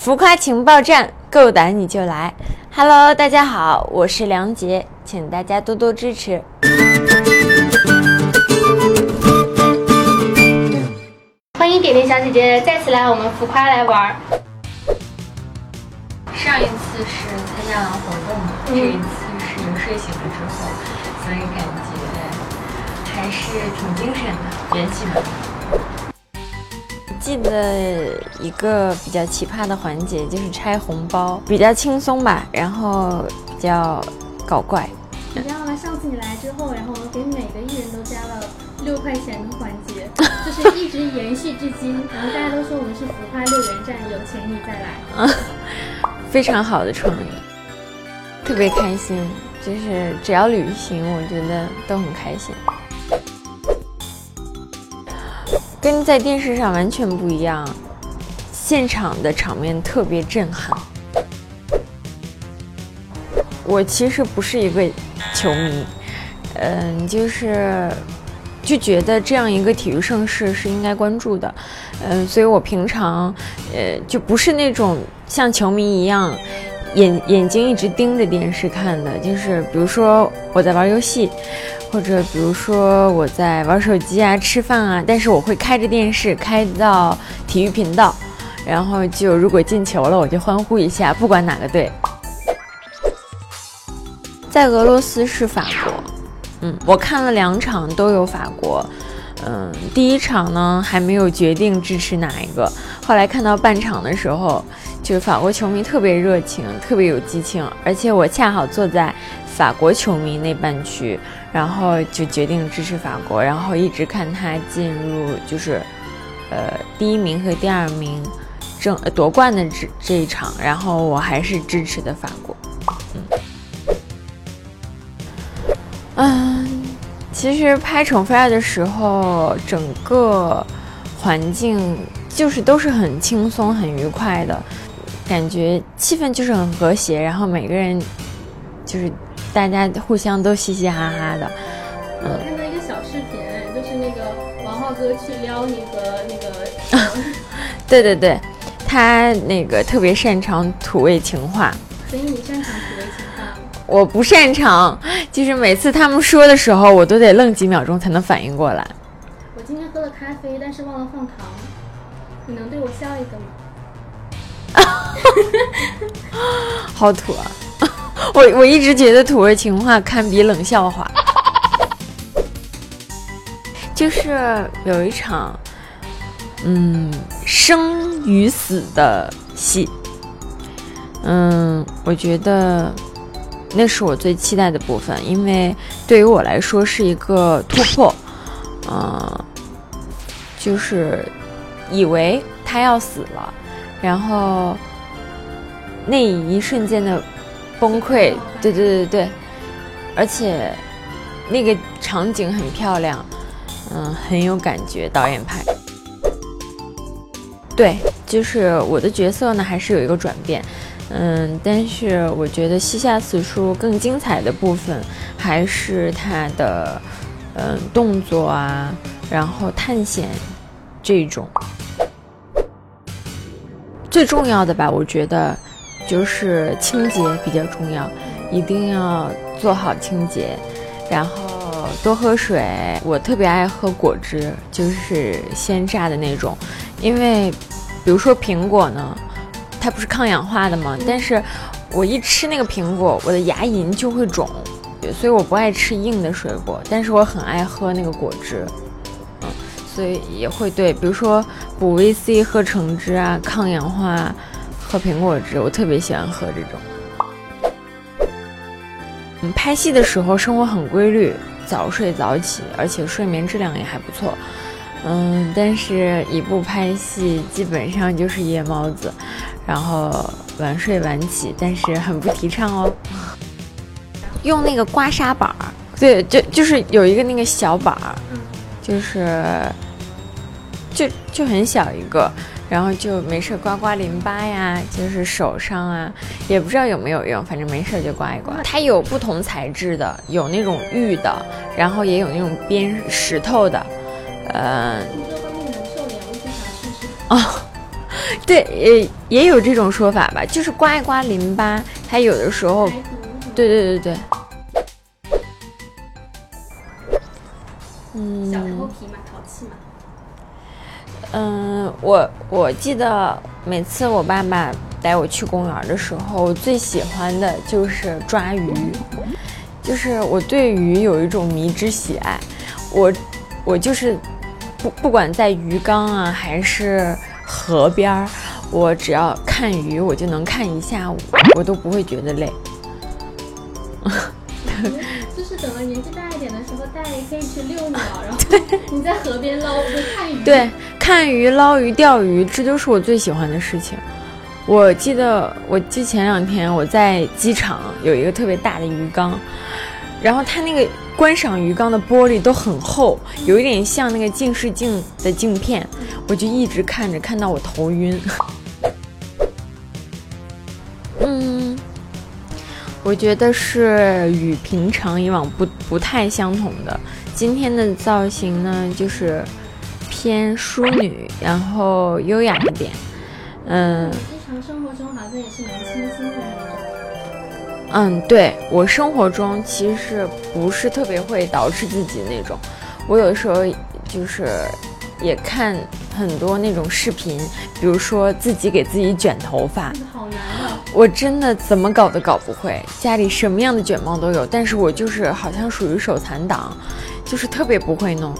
浮夸情报站，够胆你就来！Hello，大家好，我是梁杰，请大家多多支持。欢迎点点小姐姐再次来我们浮夸来玩。上一次是参加完活动嘛，这一次是睡醒了之后，所以感觉还是挺精神的，元气满满。记得一个比较奇葩的环节，就是拆红包，比较轻松吧，然后比较搞怪。你知道吗？上次你来之后，然后我们给每个艺人都加了六块钱的环节，就是一直延续至今。然后大家都说我们是浮夸六元站，有钱你再来。啊，非常好的创意，特别开心。就是只要旅行，我觉得都很开心。跟在电视上完全不一样，现场的场面特别震撼。我其实不是一个球迷，嗯，就是就觉得这样一个体育盛世是应该关注的，嗯，所以我平常呃就不是那种像球迷一样眼眼睛一直盯着电视看的，就是比如说我在玩游戏。或者比如说我在玩手机啊、吃饭啊，但是我会开着电视开到体育频道，然后就如果进球了，我就欢呼一下，不管哪个队。在俄罗斯是法国，嗯，我看了两场都有法国，嗯，第一场呢还没有决定支持哪一个，后来看到半场的时候，就是法国球迷特别热情，特别有激情，而且我恰好坐在法国球迷那半区。然后就决定支持法国，然后一直看他进入就是，呃，第一名和第二名争夺冠的这这一场，然后我还是支持的法国。嗯，其实拍宠妃的时候，整个环境就是都是很轻松、很愉快的，感觉气氛就是很和谐，然后每个人就是。大家互相都嘻嘻哈哈的。我看到一个小视频，就是那个王浩哥去撩你和那个。对对对，他那个特别擅长土味情话。所以你擅长土味情话？我不擅长，就是每次他们说的时候，我都得愣几秒钟才能反应过来。我今天喝了咖啡，但是忘了放糖，你能对我笑一个吗？啊 哈好土啊！我我一直觉得土味情话堪比冷笑话，就是有一场，嗯，生与死的戏，嗯，我觉得那是我最期待的部分，因为对于我来说是一个突破，嗯，就是以为他要死了，然后那一瞬间的。崩溃，对对对对，而且那个场景很漂亮，嗯，很有感觉。导演拍，对，就是我的角色呢，还是有一个转变，嗯，但是我觉得《西夏四书》更精彩的部分还是他的，嗯，动作啊，然后探险这种最重要的吧，我觉得。就是清洁比较重要，一定要做好清洁，然后多喝水。我特别爱喝果汁，就是鲜榨的那种，因为比如说苹果呢，它不是抗氧化的吗？但是我一吃那个苹果，我的牙龈就会肿，所以我不爱吃硬的水果，但是我很爱喝那个果汁，嗯，所以也会对，比如说补 VC 喝橙汁啊，抗氧化。喝苹果汁，我特别喜欢喝这种。嗯，拍戏的时候生活很规律，早睡早起，而且睡眠质量也还不错。嗯，但是一部拍戏基本上就是夜猫子，然后晚睡晚起，但是很不提倡哦。用那个刮痧板儿，对，就就是有一个那个小板儿，就是就就很小一个。然后就没事刮刮淋巴呀，就是手上啊，也不知道有没有用，反正没事就刮一刮。它有不同材质的，有那种玉的，然后也有那种边石头的，呃。哦，对，也也有这种说法吧，就是刮一刮淋巴，它有的时候。对对对对。嗯，我我记得每次我爸爸带我去公园的时候，我最喜欢的就是抓鱼，就是我对鱼有一种迷之喜爱。我我就是不不管在鱼缸啊还是河边儿，我只要看鱼，我就能看一下午，我都不会觉得累。就是等到年纪大点的时候，大家也可以去遛鸟，然后你在河边捞，就看鱼。对，看鱼、捞鱼、钓鱼，这就是我最喜欢的事情。我记得，我记前两天我在机场有一个特别大的鱼缸，然后它那个观赏鱼缸的玻璃都很厚，有一点像那个近视镜的镜片，我就一直看着，看到我头晕。我觉得是与平常以往不不太相同的。今天的造型呢，就是偏淑女，然后优雅一点。嗯日常生活中好像也是蛮清新的。嗯，对我生活中其实不是特别会捯饬自己那种，我有时候就是也看很多那种视频，比如说自己给自己卷头发，好难啊！我真的怎么搞都搞不会，家里什么样的卷毛都有，但是我就是好像属于手残党，就是特别不会弄。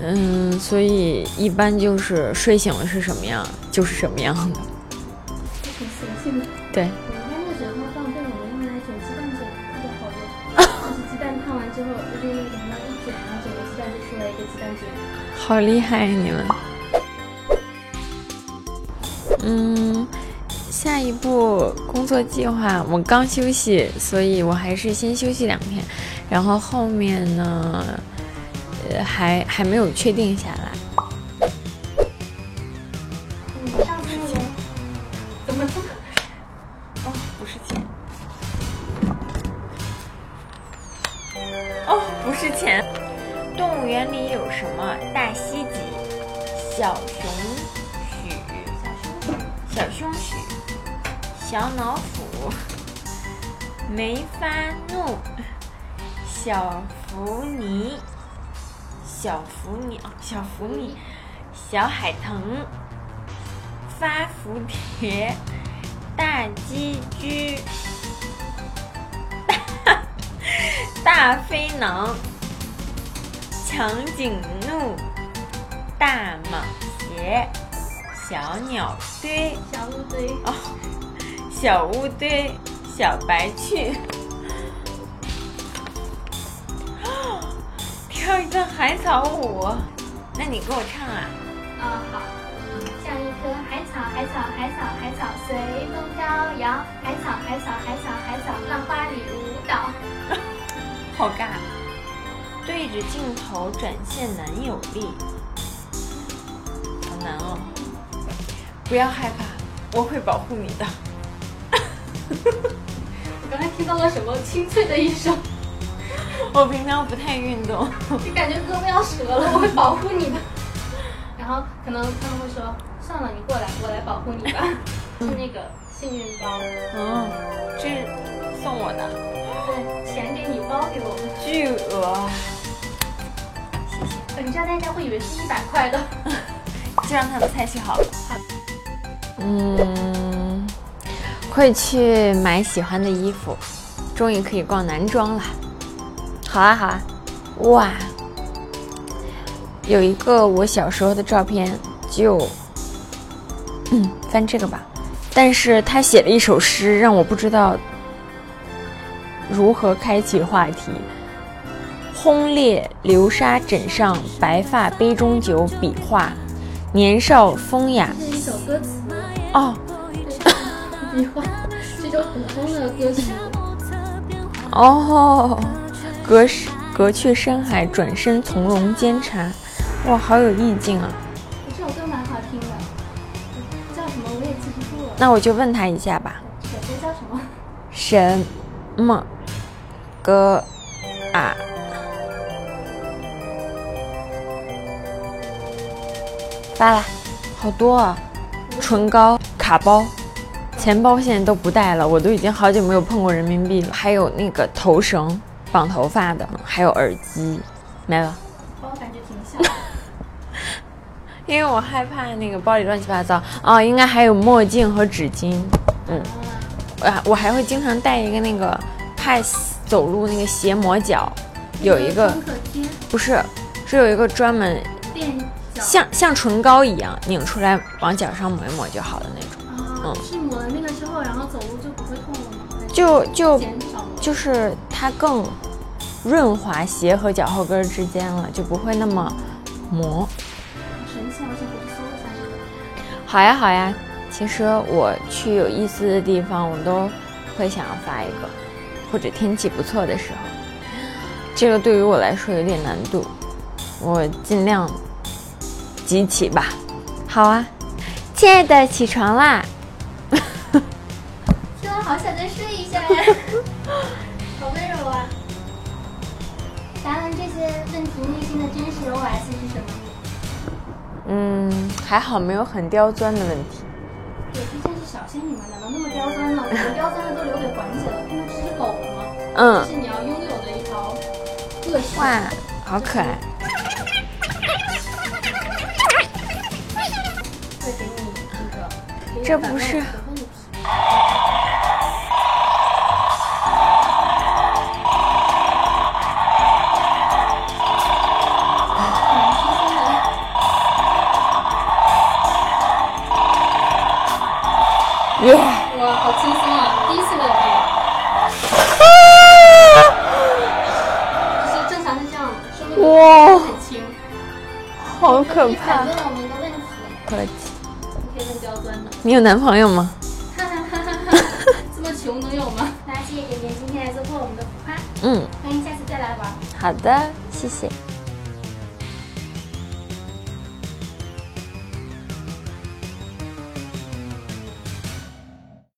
嗯，所以一般就是睡醒了是什么样就是什么样的。挺随性的。对，我们家那个卷发棒被我们用来卷鸡蛋卷，特别好用。就是鸡蛋烫完之后，就用那个什么一卷，然后整个鸡蛋就出来一个鸡蛋卷。好厉害啊你们！嗯，下一步工作计划，我刚休息，所以我还是先休息两天，然后后面呢，呃，还还没有确定下来。嗯，上次那个怎么？哦，不是钱。哦，不是钱。动物园里有什么？大溪脊、小熊、小胸许、小脑斧、梅发怒、小福尼、小福尼哦，小福尼、小海豚、发福蝶、大鸡居、大大飞囊、长颈鹿、大蟒蛇、小鸟堆、小乌堆，哦，小乌堆、小白雀，跳一段海草舞，那你给我唱啊？啊好。像一棵海草，海草，海草，海草随风飘摇，海草，海草，海草，海草，浪花里舞蹈。好尬。对着镜头展现男友力，好难哦！不要害怕，我会保护你的。我 刚才听到了什么清脆的一声，我平常不太运动，就感觉胳膊要折了，我会保护你的。然后可能他们会说，算了，你过来，我来保护你吧。是那个幸运包，嗯，这是送我的，对，钱给你，包给我们。巨额，呃你知道大家会以为是一百块的。就让他们猜去好了。嗯，会去买喜欢的衣服，终于可以逛男装了。好啊，好啊，哇，有一个我小时候的照片，就，嗯，翻这个吧。但是他写了一首诗，让我不知道如何开启话题。轰烈流沙枕上，白发杯中酒，笔画，年少风雅。这是一首歌词，哦笔画，这种普通的歌曲。哦，隔世隔去山海，转身从容煎茶。哇，好有意境啊！这首歌蛮好听的，叫什么我也记不住了。那我就问他一下吧，首歌叫什么？什么歌啊？发了，好多啊！唇膏、卡包，钱包现在都不带了，我都已经好久没有碰过人民币了。还有那个头绳绑头发的，还有耳机，没了。包感觉挺小。因为我害怕那个包里乱七八糟。哦，应该还有墨镜和纸巾，嗯，啊我我还会经常带一个那个怕走路那个鞋磨脚，有一个创可贴。不是，是有一个专门垫脚。像像唇膏一样拧出来往脚上抹一抹就好了那种，啊，是抹了那个之后，然后走路就不会痛了吗？就就？就是它更润滑鞋和脚后跟之间了，就不会那么磨。神奇啊！我想回去搜一下这个。好呀，好呀。其实我去有意思的地方，我都会想要发一个，或者天气不错的时候。这个对于我来说有点难度，我尽量集齐吧。好啊，亲爱的，起床啦！天啊，好想再睡一下呀！好温柔啊！答完这些问题，内心的真实 OS 是什么？嗯，还好没有很刁钻的问题。对，毕竟是小仙女嘛，哪能那么刁钻呢？我们刁钻的都留给环姐了，看到这只狗了吗？这嗯，是你要拥有的一条个性。哇，好可爱。会给你这个，这不是好可怕反。问我们的问题，客气。你可以问刁钻的。你有男朋友吗？哈哈哈哈哈！这么穷能有吗？那谢谢点点今天来做客我们的浮夸，嗯，欢迎下次再来玩。好的，谢谢。